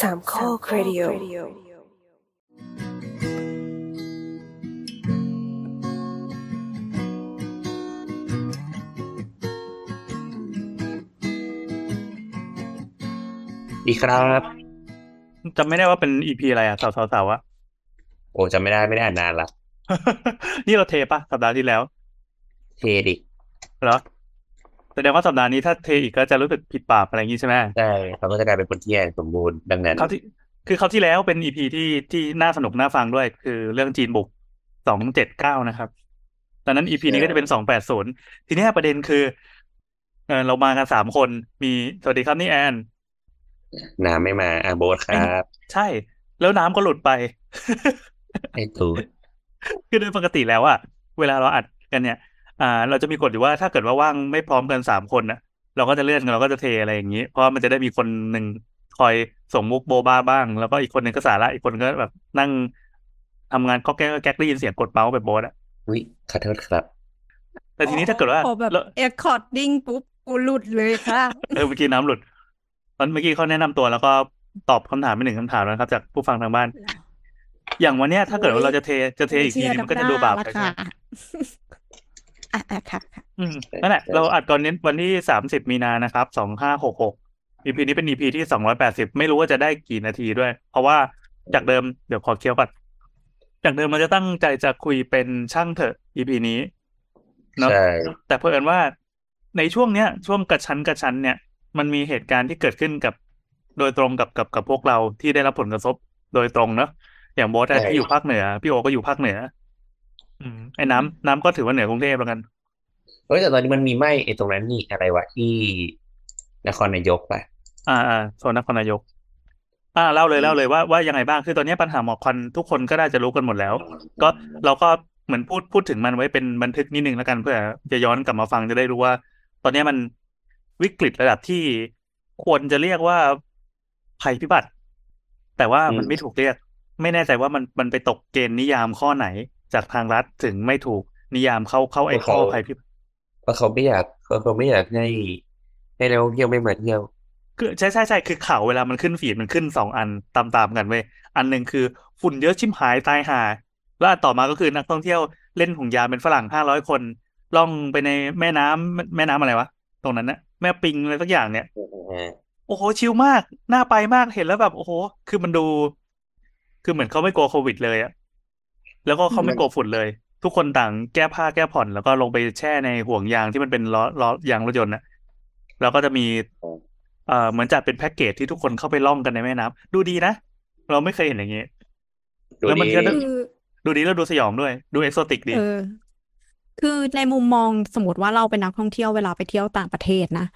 สามข้อครดิโอดีครับจำไม่ได้ว่าเป็นอีพีอะไรอะเสาเสาเสาอะโอ้จำไม่ได้ไม่ได้อ่านนานละ นี่เราเทปะสัปดาห์ที่แล้ว เทดิเหรอ แสดงว่าสัปดาห์นี้ถ้าเทอีกก็จะรู้สึกผิดบาปอะไรอย่างงี้ใช่ไหมใช่เขาก็จะกลายเป็นคนที่แย่สมบูรณ์ดังนั้นเขาวที่คือเขาวที่แล้วเป็นอีพีที่ที่น่าสนุกน่าฟังด้วย คือเรื่องจีนบุกสองเจ็ดเก้านะครับตอนนั้นอีพีนี้ก็จะเป็นสองแปดศูนย์ทีเนี้ยประเด็นคือเออเรามากันสามคนมีสวัสดีครับนี่แอนน้ำไม่มาอาโบสครับ ใช่ แล้วน้ำก็หลุดไปไอ้ตูดคือโดยปกติแล้วอะเวลาเราอัดกันเนี่ย อ่า เราจะมีกฎอยู่ว่าถ้าเกิดว่าว่างไม่พร้อมกันสามคนนะเราก็จะเลื่อนกันเราก็จะเทอะไรอย่างนี้ เพราะว่ามันจะได้มีคนหนึ่งคอยส่งมุกโบ๊ะบ๊ะบ้าง แล้วก็อีกคนหนึ่งก็สาระอีกคนก็แบบนั่งทำงานก็แก๊กก็แก๊กได้ยินเสียงกดเมาส์แบบโบสอะวิขอโทษครับ แต่ทีนี้ถ้าเกิดว่าพอแบบแล้ว recording ปุ๊บกูหลุดเลยค่ะเออเมื่อกี้น้ำหลุดตอนเมื่อกี้เขาแนะนำตัวแล้วก็ตอบคำถามไปหนึ่งคำถามแล้วนะครับ จากผู้ฟังทางบ้าน อย่างวันเนี้ยถ้าเกิดว่าเราจะเทจะเทอีกทีนึงมันก็จะดูบาปราไปใช่คาไหม อะอะค่ะค่ะอืมนั่นแหละเราอัดก่อนนี้วันที่สามสิบมีนานะครับสองห้าหกหก EP นี้เป็น EP ที่สองร้อยแปดสิบไม่รู้ว่าจะได้กี่นาทีด้วย เพราะว่าจากเดิมเดี๋ยวขอเคี้ยวก่อนจากเดิมมันจะตั้งใจจะคุยเป็นช่างเถอะ EP นี้เนาะใช่แต่เผอิญว่าในช่วงเนี้ย ช่วงกระชั้นกระชั้นเนี่ย มันมีเหตุการณ์ที่เกิดขึ้นกับ โดยตรงกับกับกับพวกเราที่ได้รับผลกระทบโดยตรงเนาะอย่างโบสอะที่อยู่ภาคเหนือ พี่โอก็อยู่ภาคเหนือ อืมไอ้น้ำน้ำก็ถือว่าเหนือกรุงเทพแล้วกันเฮ้ยแต่ตอนนี้มันมีไหมไอ้ตรงนั้นนี่อะไรวะที่นครนายกป่ะ อ่าอ่าโซนนครนายก อ่าเล่าเลยเล่าเลยว่าว่ายังไงบ้างคือตอนนี้ปัญหาหมอกควันทุกคนก็น่าจะรู้กันหมดแล้ว ก็เราก็เหมือนพูดพูดถึงมันไว้เป็นบันทึกนิดนึงแล้วกันเพื่อจะย้อนกลับมาฟังจะได้รู้ว่า ตอนนี้มันวิกฤตระดับที่ควรจะเรียกว่าภัยพิบัติ แต่ว่ามันไม่ถูกเรียก ไม่แน่ใจว่ามันมันไปตกเกณฑ์นิยามข้อไหน จากทางรัฐถึงไม่ถูกนิยามเข้าเข้าไอ้ข้อภัยพิบัติเพราะเขาไม่อยากเขาเขาไม่อยากให้ให้นักท่องเที่ยวไม่มาเที่ยวคือใช่ใช่ใช่คือข่าวเวลามันขึ้นฟีดมันขึ้นสองอันตามตามกันเว้ยอันหนึ่งคือฝุ่นเยอะชิมหายตายห่าแล้วอันต่อมาก็คือนักท่องเที่ยวเล่นห่วงยางเป็นฝรั่งห้าร้อยคน ล่องไปในแม่น้ำแม่น้ำอะไรวะ ตรงนั้นนะแม่ปิงอะไรสักอย่างเนี่ยโอ้โหชิลมาก น่าไปมากเห็นแล้วแบบ โอ้โห คือมันดู คือเหมือนเขาไม่กลัวโควิดเลยอะ แล้วก็เขาไม่กลัวฝุ่นเลย ทุกคนต่างแก้ผ้าแก้ผ่อน แล้วก็ลงไปแช่ในห่วงยางที่มันเป็นล้อล้อยางรถยนต์นะแล้วก็จะมีเอ่อเหมือนจัดเป็นแพ็กเกจที่ทุกคนเข้าไปล่องกันในแม่น้ำดูดีนะ เราไม่เคยเห็นอย่างนี้ดูแล้วมันดีก็ได้คือดูดีแล้วดูสยองด้วย ดูเอกโซติกดีเออคือในมุมมองสมมติว่าเราเป็นนักท่องเที่ยวเวลาไปเที่ยวต่างประเทศนะ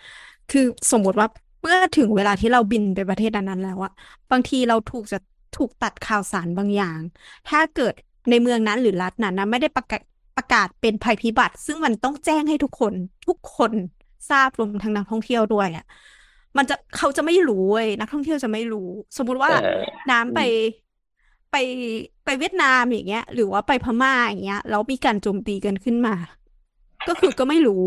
คือสมมติว่าเมื่อถึงเวลาที่เราบินไปประเทศนั้นๆแล้วอะบางทีเราถูกจะถูกตัดข่าวสารบางอย่าง ถ้าเกิด ในเมืองนั้นหรือรัฐนั้นนะไม่ได้ประกาศประกาศเป็นภัยพิบัติ ซึ่งมันต้องแจ้งให้ทุกคน ทุกคนทราบรวมทั้งนักท่องเที่ยวด้วยอะมันจะเขาจะไม่รู้เว้ยนักท่องเที่ยวจะไม่รู้ สมมุติว่าเออน้ำไปไปไปเวียดนามอย่างเงี้ย หรือว่าไปพม่าอย่างเงี้ยแล้วมีการโจมตีกันขึ้นมา ก็คือก็ไม่รู้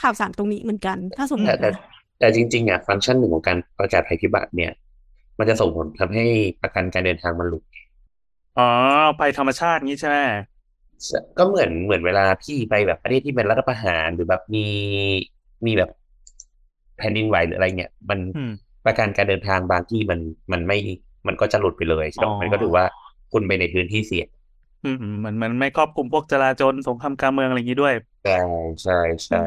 ข่าวสารตรงนี้เหมือนกัน ถ้าสมมแต่ติแต่นะแต่จริงๆอะฟังก์ชันหนึ่งของการประกาศภัยพิบัติเนี่ย มันจะส่งผลทำให้ประกันการเดินทางมันหลุด อ๋อไปธรรมชาติงี้ใช่ไหมก็เหมือนเหมือนเวลาพี่ไปแบบประเทศที่เป็นรัฐประหารหรือแบบมีมีแบบแผ่นดินไหวหรืออะไรเงี้ยมันอืมประกันการเดินทางบางที่มันมันไม่มันก็จะหลุดไปเลยใช่ไหมอ๋อมันก็ถือว่าคุณไปในพื้นที่เสี่ยงอืมอืมมันมันไม่ครอบคลุมพวกจราจรสงครามกลางเมืองอะไรอย่างนี้ด้วยใช่ใช่ใช่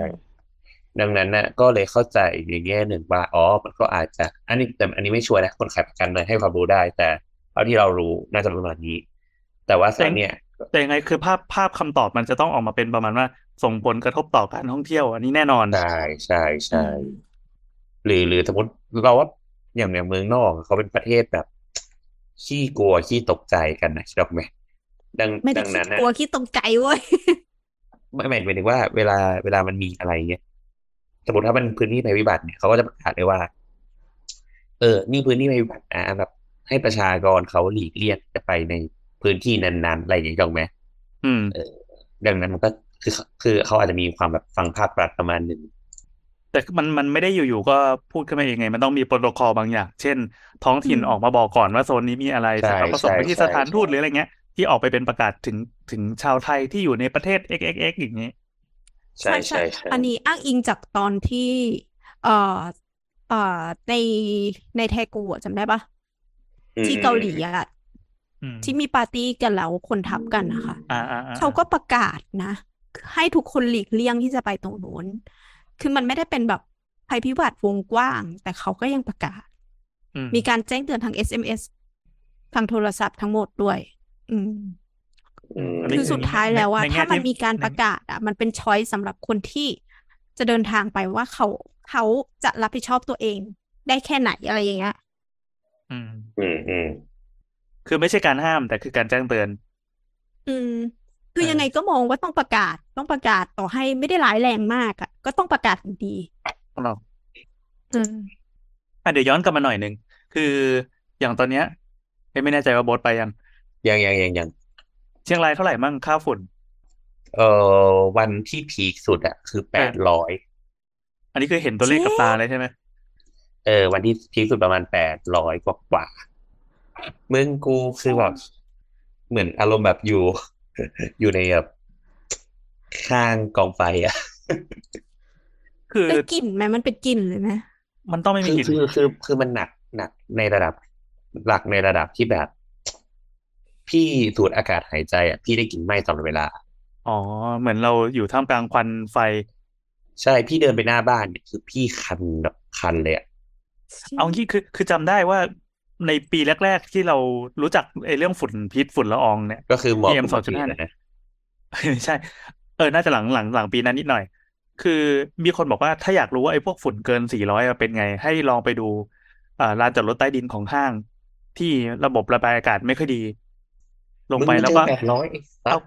ดังนั้นนะก็เลยเข้าใจในแง่หนึ่งว่าอ๋อมันก็อาจจะ อันนี้แต่อันนี้ไม่ชัวร์นะคนขายประกันเลยให้ความรู้ได้แต่ เท่าที่เรารู้น่าจะประมาณนี้ แต่ว่าส่วนเนี่ย แต่ยังไงคือภาพภาพคำตอบมันจะต้องออกมาเป็นประมาณว่า ส่งผลกระทบต่อการท่องเที่ยว อันนี้แน่นอนใช่ใช่ใช่หรือหรือสมมติเราว่าอย่างอย่างเมืองนอกเขาเป็นประเทศแบบขี้กลัวขี้ตกใจกันนะใช่ไหมดังไม่ได้ดังคิดนั้นนะกลัวคิดตรงใจเว้ยไม่ไม่หมายถึงว่าเวลาเวลามันมีอะไรเงี้ยสมมติถ้ามันพื้นที่ภัยพิบัติเนี่ยเขาก็จะประกาศเลยว่า เออ นี่พื้นที่ภัยพิบัตินะแบบ ให้ประชากรเขาหลีกเลี่ยงจะไปในพื้นที่นั้นๆอะไรอย่างเงี้ยถูกไหมอืมดังนั้นมันก็คือคือเขาอาจจะมีความแบบฟังภาครัฐประมาณหนึ่งแต่มันมันไม่ได้อยู่ๆก็พูดขึ้นมาเองไง มันต้องมีโปรโตคอลบางอย่าง เช่น ท้องถิ่นอืมออกมาบอกก่อนว่าโซนนี้มีอะไรเสใช่ร็จแล้วก็ส่งไปที่ใช่สถานใช่ทูตหรืออะไรเงี้ย ที่ออกไปเป็นประกาศถึงถึงชาวไทยที่อยู่ในประเทศ XXX อย่างนี้ ใช่ใช่ใช่อันนี้อ้างอิงจากตอนที่ เอ่อเอ่อในในแทกูอะจำได้ปะอืม ที่เกาหลีอะอืมที่มีปาร์ตี้กันแล้วคนทับกันนะคะอ่าอ่าอ่าเขาก็ประกาศนะ ให้ทุกคนหลีกเลี่ยงที่จะไปตรงนู้นคือมันไม่ได้เป็นแบบภัยพิบัติวงกว้าง แต่เขาก็ยังประกาศอืมมีการแจ้งเตือนทาง SMS ทางโทรศัพท์ทั้งหมดด้วย อืมอืมอันนี้คือสุดท้ายแล้วว่าในแง่ถ้ามันที่มีการในประกาศอะ มันเป็นช้อยสำหรับคนที่จะเดินทางไปว่าเขาเขาจะรับผิดชอบตัวเอง ได้แค่ไหนอะไรอย่างเงี้ย อืม อืมอืมคือไม่ใช่การห้ามแต่คือการแจ้งเตือน อืม คือเออยังไงก็มองว่าต้องประกาศ ต้องประกาศต่อให้ไม่ได้ร้ายแรงมากอะ ก็ต้องประกาศอยู่ดีของเราอืมอะเดี๋ยวย้อนกลับมาหน่อยหนึ่ง คืออย่างตอนเนี้ยเอ้ยไม่แน่ใจว่าโบ๊ทไปยัง ยังยังยังยังเชียงรายเท่าไหร่มั่งค่าฝุ่น เออวันที่พีคสุดอะคือแปดร้อย อันนี้คือเห็นตัวเลขกับตาเลยใช่ไหม เออ วันที่พีคสุดประมาณแปดร้อยกว่ากว่ามึงกูคือแบบเหมือนอารมณ์แบบอยู่ อยู่ในแบบข้างกองไฟอะคือได้กลิ่นไหมมันเป็นกลิ่นเลยไหมมันต้องไม่มีคือกลิ่นคือคือคือมันหนักหนักในระดับ หลักในระดับที่แบบ พี่สูดอากาศหายใจอะพี่ได้กลิ่นไหม้ตลอดเวลา อ๋อ เหมือนเราอยู่ท่ามกลางควันไฟ ใช่พี่เดินไปหน้าบ้านเนี่ยคือพี่คันแบบคันเลยอะ เอางี้คือคือจำได้ว่าในปีแรก ๆ ที่เรารู้จักไอ้เรื่องฝุ่นพิษฝุ่นละอองเนี่ย ก็คือหมอก PM ปกติ2.5นะใช่ เออ น่าจะหลังหลังหลังปีนั้นนิดหน่อย คือมีคนบอกว่าถ้าอยากรู้ว่าไอ้พวกฝุ่นเกิน400เป็นไง ให้ลองไปดูอ่าลานจอดรถใต้ดินของห้าง ที่ระบบระบายอากาศไม่ค่อยดี ลงไปมึแล้วเจก็อแปดร้อยเอา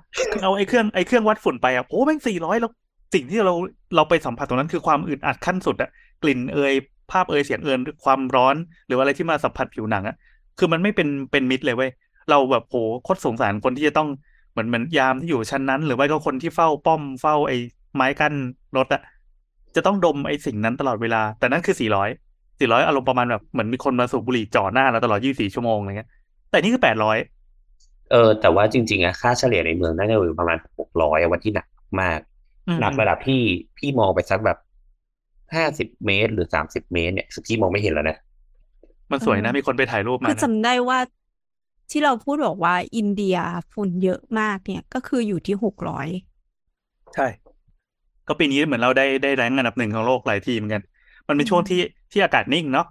เอาไอ้เครื่องไอ้เครื่องวัดฝุ่นไปอะโอ้แม่งสี่ร้อยแล้วสิ่งที่เราเราไปสัมผัสตรงนั้นคือความอึดอัดขั้นสุดอะกลิ่นเอย ภาพเอยเสียงเอยความร้อน หรือว่าอะไรที่มาสัมผัสผิวหนังอะคือมันไม่เป็นเป็นมิตรเลยเว้ยเราแบบโหโคตรสงสารคนที่จะต้องเหมือนเหมือนยามที่อยู่ชั้นนั้น หรือว่าก็คนที่เฝ้าป้อมเฝ้าไอ้ไม้กั้นรถอะจะต้องดมไอ้สิ่งนั้นตลอดเวลา แต่นั่นคือสี่ร้อยสี่ร้อยอารมณ์ประมาณแบบเหมือนมีคนมาสูบบุหรี่จ่อหน้าเราตลอดยี่สิบสี่ชั่วโมงอะไรเงี้ย แต่นี่คือแปดร้อยเออ แต่ว่าจริงๆอะค่าเฉลี่ยในเมืองน่าจะอยู่ประมาณหกร้อยวันที่หนักมากหนักระดับที่พี่มองไปสักแบบ ห้าสิบเมตรหรือสามสิบเมตรเนี่ยคือพี่มองไม่เห็นแล้วนะ มันสวยนะ มีคนไปถ่ายรูปมาคือนะจำได้ว่าที่เราพูดบอกว่าอินเดียฝุ่นเยอะมากเนี่ย ก็คืออยู่ที่หกร้อยใช่ ก็ปีนี้เหมือนเราได้ได้แรงอันดับหนึ่งของโลกหลายทีเหมือนกัน มันเป็นช่วงที่ที่อากาศนิ่งเนาะ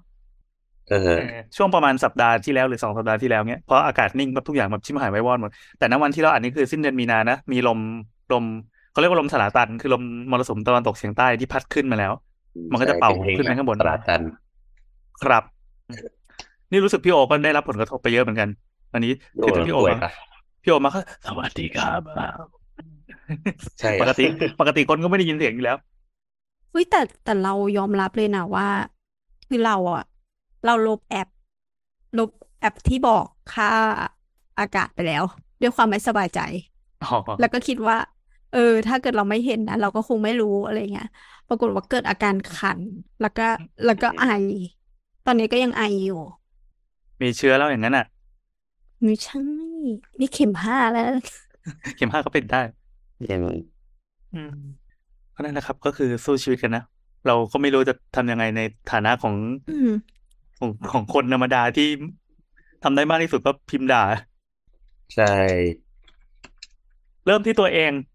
เออเออช่วงประมาณสัปดาห์ที่แล้วหรือสองสัปดาห์ที่แล้วเนี้ยเพราะอากาศนิ่งแบบทุกอย่างแบบชิมหายไว้วอดหมด แต่ณวันที่เราอัดนี้คือสิ้นเดือนมีนานะ มีลมลมเขาเรียกว่าลมสลาตัน คือลมมรสุมตะวันตกเฉียงใต้ที่พัดขึ้นมาแล้ว มันก็จะเป่าขึ้นไปข้างบนตลาดตัน ครับ นี่รู้สึกพี่โอก็ได้รับผลกระทบไปเยอะเหมือนกัน อันนี้คือถ้าพี่โอป่วยมาปะพี่โอมาก็สวัสดีครับใช่อะปกติ ปกติคนก็ไม่ได้ยินเสียงอยู่แล้วเฮ้ยแต่แต่เรายอมรับเลยนะว่า คือเราอะเราลบแอป ลบแอปที่บอกค่าอากาศไปแล้ว ด้วยความไม่สบายใจอ๋อแล้วก็คิดว่าเออ ถ้าเกิดเราไม่เห็นนะเราก็คงไม่รู้อะไรเงี้ยปรากฏว่าเกิดอาการคัน แล้วก็แล้วก็ไอ ตอนนี้ก็ยังไออยู่ มีเชื้อแล้วอย่างนั้นอะไม่ใช่นี่เข็มห้าแล้ว เข็มห้าก็เป็นได้ยังอืมก็นั่นแหละครับ ก็คือสู้ชีวิตกันนะเราก็ไม่รู้จะทำยังไงในฐานะของอืมของของคนธรรมดาที่ทำได้มากที่สุดก็พิมพ์ด่า ใช่ เริ่มที่ตัวเองอะ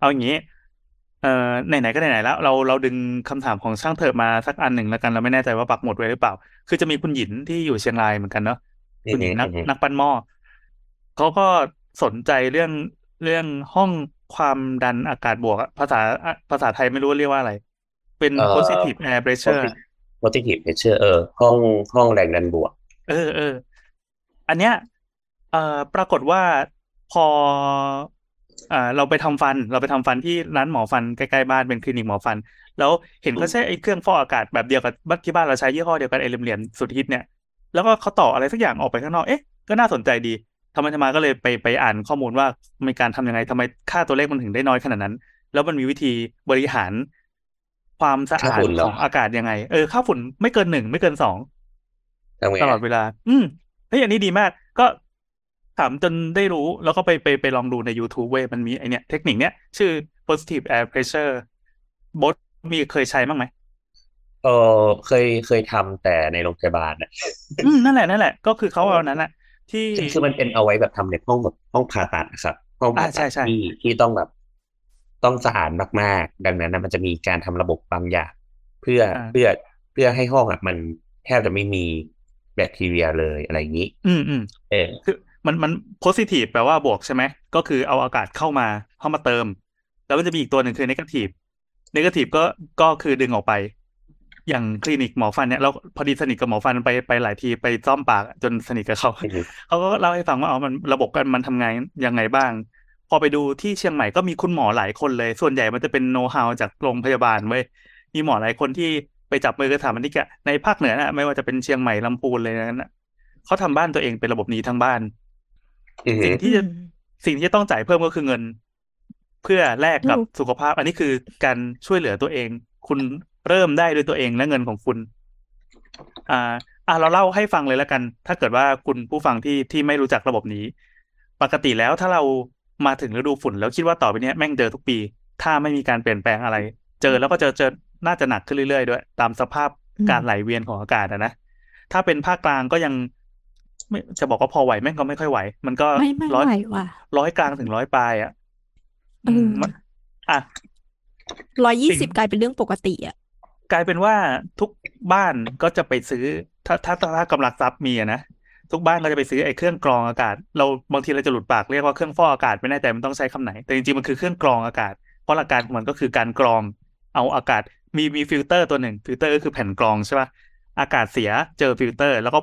เอาอย่างนี้ เอ่อไหนๆก็ไหนๆแล้ว เราเราดึงคำถามของช่างเถอะมาสักอันหนึ่งแล้วกันเราไม่แน่ใจว่าปักหมุดไว้หรือเปล่า คือจะมีคุณหยินที่อยู่เชียงรายเหมือนกันเนาะคุณหญิงนักนักปั้นหม้อเขาก็สนใจเรื่องเรื่องห้องความดันอากาศบวกอะภาษาอะภาษาไทยไม่รู้เรียกว่าอะไร เป็นเอ่อ positive air pressure positive pressure เออ ห้องห้องแรงดันบวก เออเอออันเนี้ยเอ่อปรากฏว่าพอ อ่าเราไปทำฟันเราไปทำฟันที่ร้านหมอฟันใกล้ๆบ้านเป็นคลินิกหมอฟัน แล้วเห็นเขาใช้ไอ้เครื่องฟอกอากาศแบบเดียวกับบ้านที่บ้านเราใช้ยี่ห้อเดียวกันไอ้เหลี่ยมๆสุดฮิตเนี่ยแล้วก็เขาต่ออะไรสักอย่างออกไปข้างนอกเอ๊ะก็น่าสนใจดีทำไมทำไมาก็เลยไปไปอ่านข้อมูลว่ามีการทำยังไงทำไมค่าตัวเลขมันถึงได้น้อยขนาดนั้น แล้วมันมีวิธีบริหารความสะค่าอาดฝุ่นเหรขอองอากาศยังไง เออค่าฝุ่นไม่เกินหนึ่งไม่เกินสองทำไงตลอดอะเวลา อืมเฮ้ยอันนี้ดีมาก ก็ ถามจนได้รู้แล้วก็ไปไปไปลองดูใน YouTube เว้ยมันมีไอเนี้ยเทคนิคเนี้ยชื่อ positive air pressure บดมีเคยใช้บ้างไหมเออเคยเคยทำแต่ในโรงพยาบาลนะอืมนั่นแหละนั่นแหละ ก็คือเขาเอาอันนั้นอะที่คือคือมันเป็นเอาไว้แบบทำในห้องแบบห้องผ่าตัดนะครับห้องผ่าอ่าใช่ตัดใช่ที่ที่ต้องแบบ ต้องสะอาดมากๆ ดังนั้นนะมันจะมีการทำระบบบางอย่างเพื่ออ่าเพื่อเพื่อให้ห้องอะมันแทบจะไม่มีแบคทีเรียเลยอะไรอย่างนี้ อืมอืมเออคือ มันมัน positive แปลว่าบวกใช่ไหมก็คือเอาอากาศเข้ามาเข้ามาเติม แล้วมันจะมีอีกตัวหนึ่งคือ negative negative ก็ก็คือดึงออกไป อย่างคลินิกหมอฟันเนี่ยเราพอดีสนิทกับหมอฟันไปไปหลายทีไปซ่อมปากจนสนิทกับเขาอืมเขาก็เล่าให้ฟังว่าอ๋อมันระบบกันมันทำงานยังไงบ้าง พอไปดูที่เชียงใหม่ก็มีคุณหมอหลายคนเลย ส่วนใหญ่มันจะเป็นโน้ตฮาวจากโรงพยาบาลเว้ยมีหมอหลายคนที่ไปจับมือกับสถาปนิกอะในภาคเหนือนะไม่ว่าจะเป็นเชียงใหม่ลำพูนเลยนั้นนะเขาทำบ้านตัวเองเป็นระบบนี้ทั้งบ้านอืม สิ่งที่จะสิ่งที่จะต้องจ่ายเพิ่มก็คือเงิน เพื่อแลกกับถูกสุขภาพ อันนี้คือการช่วยเหลือตัวเอง คุณเริ่มได้ด้วยตัวเองและเงินของคุณ อ่า อ่าเราเล่าให้ฟังเลยแล้วกัน ถ้าเกิดว่าคุณผู้ฟังที่ที่ไม่รู้จักระบบนี้ ปกติแล้วถ้าเรามาถึงฤดูฝุ่น แล้วคิดว่าต่อไปเนี้ยแม่งเจอทุกปี ถ้าไม่มีการเปลี่ยนแปลงอะไร เจอแล้วก็เจอเจอน่าจะหนักขึ้นเรื่อยๆด้วย ตามสภาพอืมการไหลเวียนของอากาศอะนะถ้าเป็นภาคกลางก็ยัง ไม่จะบอกว่าพอไหวแม่งก็ไม่ค่อยไหว มันก็ไม่ไม่ร้อยไหวว่ะร้อยกลางถึงร้อยปลายอะเออมมันอะร้อยยี่สิ่สิบงกลายเป็นเรื่องปกติอะกลายเป็นว่าทุกบ้านก็จะไปซื้อ ถ้าถ้าถ้าถ้ากำลังทรัพย์มีอะนะทุกบ้านก็จะไปซื้อไอ้เครื่องกรองอากาศ เราบางทีเราจะหลุดปากเรียกว่าเครื่องฟอกอากาศไม่แน่ใจมันต้องใช้คำไหน แต่จริงๆมันคือเครื่องกรองอากาศ เพราะหลักการของมันก็คือการกรองเอาอากาศมีมีฟิลเตอร์ตัวหนึ่งฟิลเตอร์ก็คือแผ่นกรองใช่ป่ะอากาศเสียเจอฟิลเตอร์ แล้วก็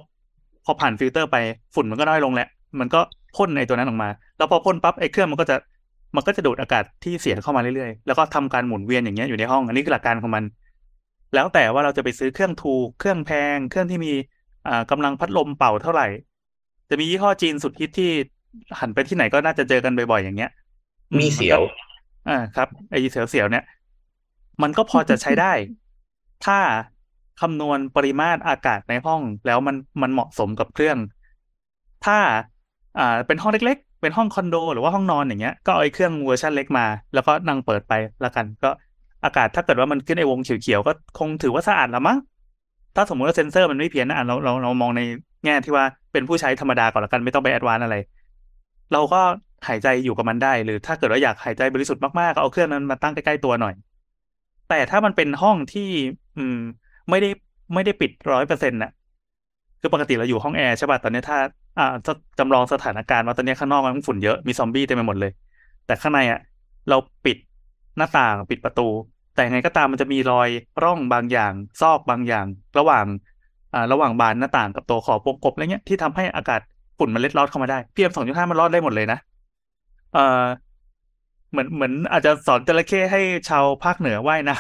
พอผ่านฟิลเตอร์ไปฝุ่นมันก็น้อยลงแหละมันก็พ่นในตัวนั้นออกมา แล้วพอพ่นปั๊บไอ้เครื่องมันก็จะมันก็จะดูดอากาศที่เสียเข้ามาเรื่อยๆ แล้วก็ทำการหมุนเวียนอย่างเงี้ยอยู่ในห้อง อันนี้คือหลักการของมัน แล้วแต่ว่าเราจะไปซื้อเครื่องถูก เครื่องแพง เครื่องที่มีอ่ากำลังพัดลมเป่าเท่าไหร่ จะมียี่ห้อจีนสุดฮิตที่หันไปที่ไหนก็น่าจะเจอกันบ่อยๆอย่างเงี้ยอืมีนเสีก็ยว อ่าครับไอ้เสียวเสียวๆเนี่ย มันก็พอจะใช้ได้ ถ้า คำนวณปริมาตรอากาศในห้องแล้วมันมันเหมาะสมกับเครื่อง ถ้าอ่าเป็นห้องเล็ก ๆ เป็นห้องคอนโด หรือว่าห้องนอนอย่างเงี้ยก็เอาไอ้เครื่องเวอร์ชันเล็กมา แล้วก็นั่งเปิดไปละกัน ก็อากาศถ้าเกิดว่ามันขึ้นไอ้วงเขียวๆก็คงถือว่าสะอาดละมั้งถ้าสมมติว่าเซนเซอร์มันไม่เพี้ยนนะเราเราเรามองในแง่ที่ว่าเป็นผู้ใช้ธรรมดาก่อนละกันไม่ต้องไปแอดวานอะไร เราก็หายใจอยู่กับมันได้ หรือถ้าเกิดว่าอยากหายใจบริสุทธิ์มากๆก็เอาเครื่องนั้นมาตั้งใกล้ๆตัวหน่อย แต่ถ้ามันเป็นห้องที่ อืม ไม่ได้ไม่ได้ปิดร้อยเปอร์เซ็นต์น่ะ คือปกติเราอยู่ห้องแอร์ใช่ป่ะตอนนี้ถ้า อ่าจำลองสถานการณ์ว่าตอนนี้ข้างนอกมันฝุ่นเยอะมีซอมบี้เต็มไปหมดเลย แต่ข้างในอะ เราปิดหน้าต่างปิดประตู แต่ยังไงก็ตามมันจะมีรอยร่องบางอย่าง ซอกบางอย่าง ระหว่างอ่าระหว่างบานหน้าต่างกับตัวขอบวงกบอะไรเงี้ยที่ทำให้อากาศฝุ่นมันเล็ดลอดเข้ามาได้พีเอ็มสองจุดห้ามันรอดได้หมดเลยนะเอ่อเหมือนเหมือนอาจจะสอนจระเข้ให้ชาวภาคเหนือว่ายน้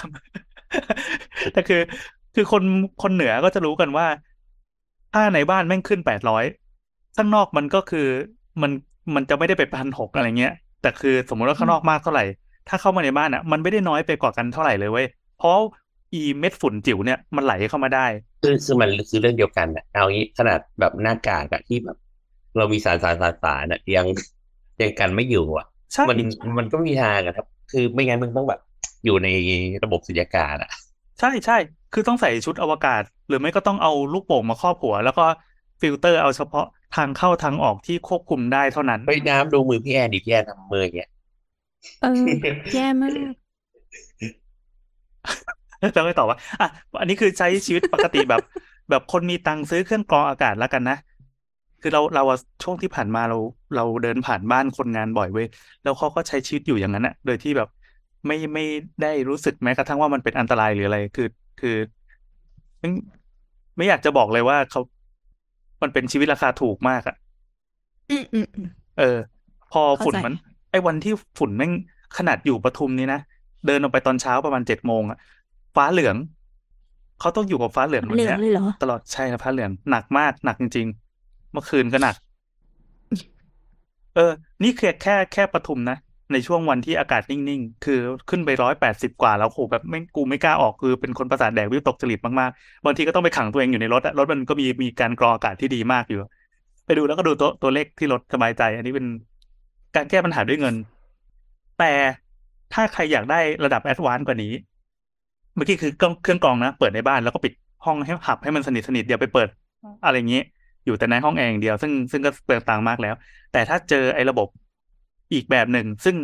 ำแต่คือ คือคนคนเหนือก็จะรู้กันว่า ถ้าในบ้านแม่งขึ้นแปดร้อยข้างนอกมันก็คือมันมันจะไม่ได้ไปพันหกอะไรเงี้ย แต่คือสมมติว่าข้างนอกมากเท่าไหร่ ถ้าเข้ามาในบ้านอะ มันไม่ได้น้อยไปกว่ากันเท่าไหร่เลยเว้ยเพราะอีเม็ดฝุ่นจิ๋วเนี่ยมันไหลเข้ามาได้ คือคือมันคือเรื่องเดียวกันอะเอางี้ขนาดแบบหน้ากากอะที่แบบ เรามีสารสารสารสารอะยังยังกันไม่อยู่อะใช่มันมันก็มีทางอะครับ คือไม่งั้นมึงต้องแบบอยู่ในระบบสุญญากาศอะใช่ใช่ คือต้องใส่ชุดอวกาศ หรือไม่ก็ต้องเอาลูกโป่งมาครอบหัว แล้วก็ฟิลเตอร์เอาเฉพาะทางเข้าทางออกที่ควบคุมได้เท่านั้นเฮ้ยน้ำดูมือพี่แอนดิพี่แอนทำมืออย่างเงี้ยเออแย่มากแล้วก็ตอบว่าอะอันนี้คือใช้ชีวิตปกติแบบ แบบคนมีตังค์ซื้อเครื่องกรองอากาศแล้วกันนะคือเราเราอะช่วงที่ผ่านมาเราเราเดินผ่านบ้านคนงานบ่อยเว้ยแล้วเขาก็ใช้ชีวิตอยู่อย่างนั้นอะโดยที่แบบ ไม่ไม่ได้รู้สึกแม้กระทั่งว่ามันเป็นอันตรายหรืออะไร คือ คือไม่ไม่อยากจะบอกเลยว่าเขา มันเป็นชีวิตราคาถูกมากอะอืมอืมอืมเออ พอเข้าฝุ่นใจมัน ไอ้วันที่ฝุ่นแม่งขนาดอยู่ปทุมนี่นะ เดินออกไปตอนเช้าประมาณเจ็ดโมงอะฟ้าเหลือง เขาต้องอยู่กับฟ้าเหลืองแบบเหลืองเนี้ยเลยเหรอ ตลอดใช่ครับฟ้าเหลืองหนักมากหนักจริง ๆ เมื่อคืนก็หนัก เออ นี่แค่แค่แค่ปทุมนะ ในช่วงวันที่อากาศนิ่งๆ คือขึ้นไปร้อยแปดสิบกว่าแล้วโหแบบไม่กูไม่กล้าออกคือเป็นคนประสาทแดกวิวตกจริตมากๆ บางทีก็ต้องไปขังตัวเองอยู่ในรถอะรถมันก็มีมีการกรองอากาศที่ดีมากอยู่ ไปดูแล้วก็ดูตัวตัวเลขที่รถสบายใจ อันนี้เป็นการแก้ปัญหาด้วยเงิน แต่ถ้าใครอยากได้ระดับ advance กว่านี้ เมื่อกี้คือเครื่องเครื่องกรองนะ เปิดในบ้านแล้วก็ปิดห้องให้หับให้มันสนิทสนิทเดี๋ยวไปเปิด อะไรอย่างนี้ อยู่แต่ในห้องแอร์อย่างเดียว ซึ่งซึ่งก็เปลืองตังค์มากแล้ว แต่ถ้าเจอไอ้ระบบ อีกแบบหนึ่ง ซึ่ง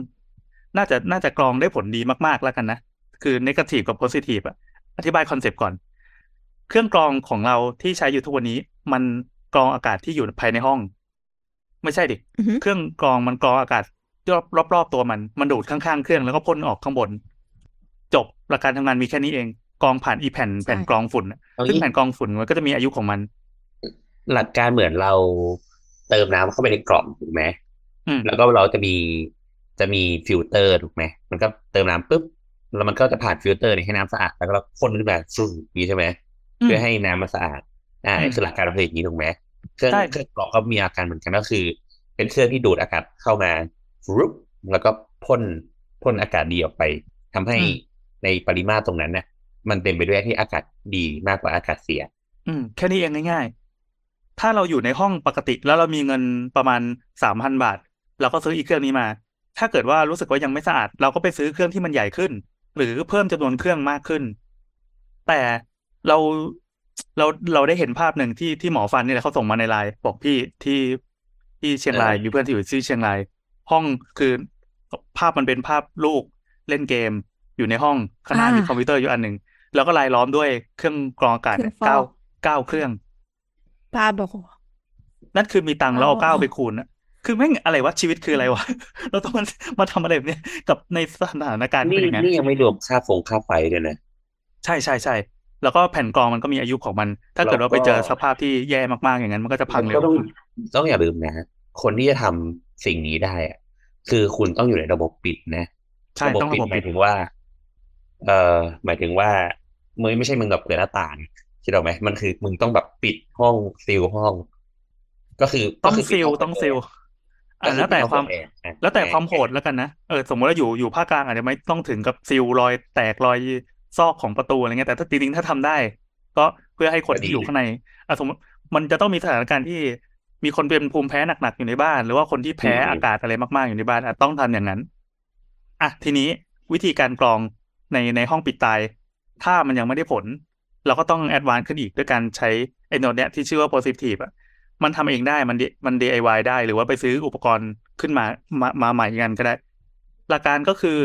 น่าจะน่าจะกรองได้ผลดีมากๆแล้วกันนะ คือ negative กับ positive อะอธิบาย concept ก่อน เครื่องกรองของเราที่ใช้อยู่ทุกวันนี้ มันกรองอากาศที่อยู่ภายในห้อง ไม่ใช่ดิอือฮึเครื่องกรองมันกรองอากาศรอบรอบรอบตัวมัน มันดูดข้างๆเครื่องแล้วก็พ่นออกข้างบน จบหลักการทำงานมีแค่นี้เองกรองผ่านอีแผ่นแผ่นกรองฝุ่นอะเอาซึ่งงี้แผ่นกรองฝุ่นมันก็จะมีอายุของมัน หลักการเหมือนเราเติมน้ำเข้าไปในกล่องถูกไหมอืม แล้วก็เราจะมีจะมีฟิลเตอร์ถูกไหมมันก็เติมน้ำปุ๊บแล้วมันก็จะผ่านฟิลเตอร์เนี่ยให้น้ำสะอาดแล้วก็พ่นขึ้นมาสุ่นี้ใช่ไหมเพื่อให้น้ำมันสะอาดอ่าอืมนี่คือหลักการผลิตอย่างนี้ถูกไหมเครื่องใช่เครื่องกรองก็มีอาการเหมือนกันก็คือ เป็นเครื่องที่ดูดอากาศเข้ามาฟรุบแล้วก็พ่นพ่นอากาศดีออกไปทำให้ในปริมาตรตรงนั้นเนี่ยมันเต็มไปด้วยที่อากาศดีมากกว่าอากาศเสีย อืมแค่นี้เองง่าย ๆ ถ้าเราอยู่ในห้องปกติแล้วเรามีเงินประมาณสามพันบาท เราก็ซื้ออีกเครื่องนี้มา ถ้าเกิดว่ารู้สึกว่ายังไม่สะอาด เราก็ไปซื้อเครื่องที่มันใหญ่ขึ้น หรือเพิ่มจำนวนเครื่องมากขึ้น แต่เราเราเราได้เห็นภาพหนึ่งที่ที่หมอฟันนี่แหละเขาส่งมาในไลน์บอกพี่ที่ที่เชียงรายเออมีเพื่อนที่อยู่ที่เชียงราย ห้องคือภาพมันเป็นภาพลูกเล่นเกม อยู่ในห้องข้างหน้ามีคอมพิวเตอร์อยู่อันหนึ่งแล้วก็รายล้อมด้วยเครื่องกรองอากาศเนี่ยเครื่องฟเก้าอกเก้าเครื่องบ้าบอกนั่นคือมีตังค์แล้วเอาอ๋อเก้าไปคูณอะ คือแม่งอะไรวะชีวิตคืออะไรวะเราต้องมามาทำอะไรแบบเนี้ยกับในสถานการณ์ที่นี่เป็นอย่างนั้นนี่ยังไม่รวมค่าฟงค่าไฟด้วยนะใช่ใช่ใช่แล้วก็แผ่นกรองมันก็มีอายุของมัน ถ้าเกิดว่าไปเจอสภาพที่แย่มากๆอย่างนั้น มันก็จะพังเร็ก็วต้องต้องอย่าลืมนะคนที่จะทำสิ่งนี้ได้อะคือคุณต้องอยู่ในระบบปิดนะใช่ต้องระบบหปิมาดยถึงว่า เอ่อหมายถึงว่ามึงไม่ใช่มึงแบบเปิดหน้าต่างคิดออกไหมมันคือมึงต้องแบบปิดห้องซีลห้อง ก็คือต้องก็คืซิลปิดห้ต้องซิลก็ อะคือแล้วแต่ปิดห้องความเปิดร์นะแล้วแต่ความโหดแล้วกันนะเออสมมติว่าอยู่อยู่ภาคกลางอาจจะไม่ต้องถึงกับซิลรอยแตกรอยซอกของประตูอะไรเงี้ยแต่ถ้าจริงๆถ้าทำได้ ก็เพื่อให้คนที่อยู่ข้างในอะสมมติมันจะต้องมีสถานการณ์ที่มีคนเป็นภูมิแพ้หนักๆอยู่ในบ้าน หรือว่าคนที่แพ้อากาศอะไรมากๆอยู่ในบ้านอะต้องทำอย่างนั้นอะทีนี้วิธีการกรองในในห้องปิดตาย ถ้ามันยังไม่ได้ผล เราก็ต้องแอดวานซ์ขึ้นอีกด้วยการใช้ไอ้โนดเนี้ยที่ชื่อว่า positive อะ มันทำเองได้มัน D- มัน DIY ได้ หรือว่าไปซื้ออุปกรณ์ขึ้นมามามาใหม่กันก็ได้ หลักการก็คือ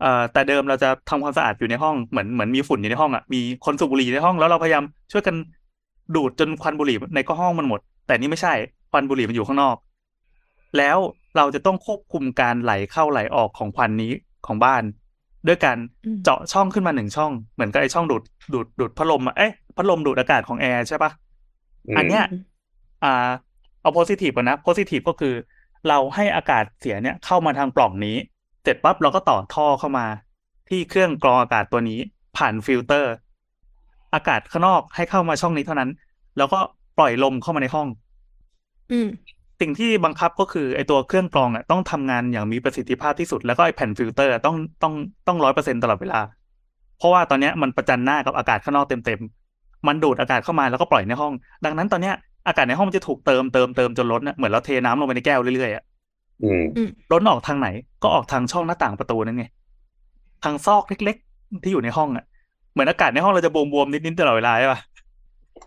เอ่อแต่เดิมเราจะทำความสะอาดอยู่ในห้องเหมือนเหมือนมีฝุ่นอยู่ในห้องอะมีคนสูบบุหรี่ในห้องแล้วเราพยายามช่วยกันดูดจนควันบุหรี่ในก็ห้องมันหมด แต่นี่ไม่ใช่ควันบุหรี่มันอยู่ข้างนอก แล้วเราจะต้องควบคุมการไหลเข้าไหลออกของควันนี้ของบ้าน ด้วยการอืมเจาะช่องขึ้นมาหนึ่งช่อง เหมือนกับไอ้ช่องดูดดูดดูดพัดลมอะเอ๊ะพัดลมดูดอากาศของแอร์ใช่ปะมอันเนี้ย อ่าเอาโพซิทีฟก่อนนะโพซิทีฟก็คือ เราให้อากาศเสียเนี่ยเข้ามาทางปล่องนี้ เสร็จปั๊บเราก็ต่อท่อเข้ามา ที่เครื่องกรองอากาศตัวนี้ ผ่านฟิลเตอร์ อากาศข้างนอกให้เข้ามาช่องนี้เท่านั้น แล้วก็ปล่อยลมเข้ามาในห้อง อืมสิ่งที่บังคับก็คือไอตัวเครื่องกรองอะต้องทำงานอย่างมีประสิทธิภาพที่สุดแล้วก็ไอแผ่นฟิลเตอร์อะต้องต้องต้องร้อยเปอร์เซ็นต์ตลอดเวลา เพราะว่าตอนเนี้ยมันประจันหน้ากับอากาศข้างนอกเต็มๆมันดูดอากาศเข้ามาแล้วก็ปล่อยในห้อง ดังนั้นตอนเนี้ย อากาศในห้องมันจะถูกเติมเติมเติมจนล้นอะเหมือนเราเทน้ำลงไปในแก้วเรื่อยๆอะอืมล้นออกทางไหน ก็ออกทางช่องหน้าต่างประตูนั่นไง ทางซอกเล็กๆ ที่อยู่ในห้องอะเหมือนอากาศในห้องเราจะบวมๆนิดๆตลอดเวลาใช่ปะ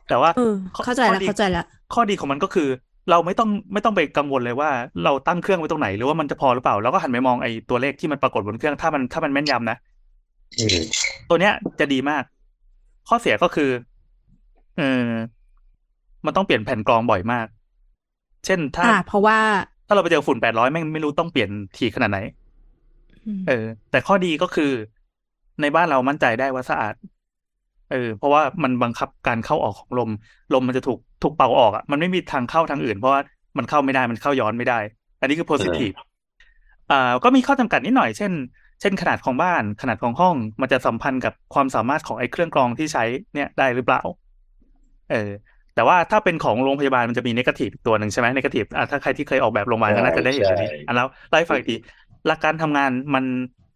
แต่ว่าเออเข้าใจแล้วข้อดีเข้าใจแล้วข้อดีของมันก็คือ เราไม่ต้องไม่ต้องไปกังวลเลยว่า เราตั้งเครื่องไว้ตรงไหน หรือว่ามันจะพอหรือเปล่าเราก็หันไปมองไอ้ตัวเลขที่มันปรากฏบนเครื่องถ้ามันถ้ามันแม่นยำนะอืมตัวเนี้ยจะดีมาก ข้อเสียก็คือเออ มันต้องเปลี่ยนแผ่นกรองบ่อยมาก เช่นถ้าอ่าเพราะว่า ถ้าเราไปเจอฝุ่นแปดร้อยแม่งไม่รู้ต้องเปลี่ยนทีขนาดไหนอืมเออ แต่ข้อดีก็คือ ในบ้านเรามั่นใจได้ว่าสะอาด เออ เพราะว่ามันบังคับการเข้าออกของลม ลมมันจะถูกถูกเป่าออกอะ มันไม่มีทางเข้าทางอื่น เพราะว่ามันเข้าไม่ได้มันเข้าย้อนไม่ได้ อันนี้คือ positive อ่า ก็มีข้อจำกัดนิดหน่อย เช่น เช่นขนาดของบ้าน ขนาดของห้อง มันจะสัมพันธ์กับความสามารถของไอ้เครื่องกรองที่ใช้เนี่ยได้หรือเปล่า เออ แต่ว่าถ้าเป็นของโรงพยาบาลมันจะมีนกาทีฟตัวหนึ่งใช่ไหมนกาทีฟอะถ้าใครที่เคยออกแบบโรงพยาบาลก็น่าจะได้เห็นอันนี้ใช่อันแล้วไล่าให้ฟังอีกทีหลักการทำงานมัน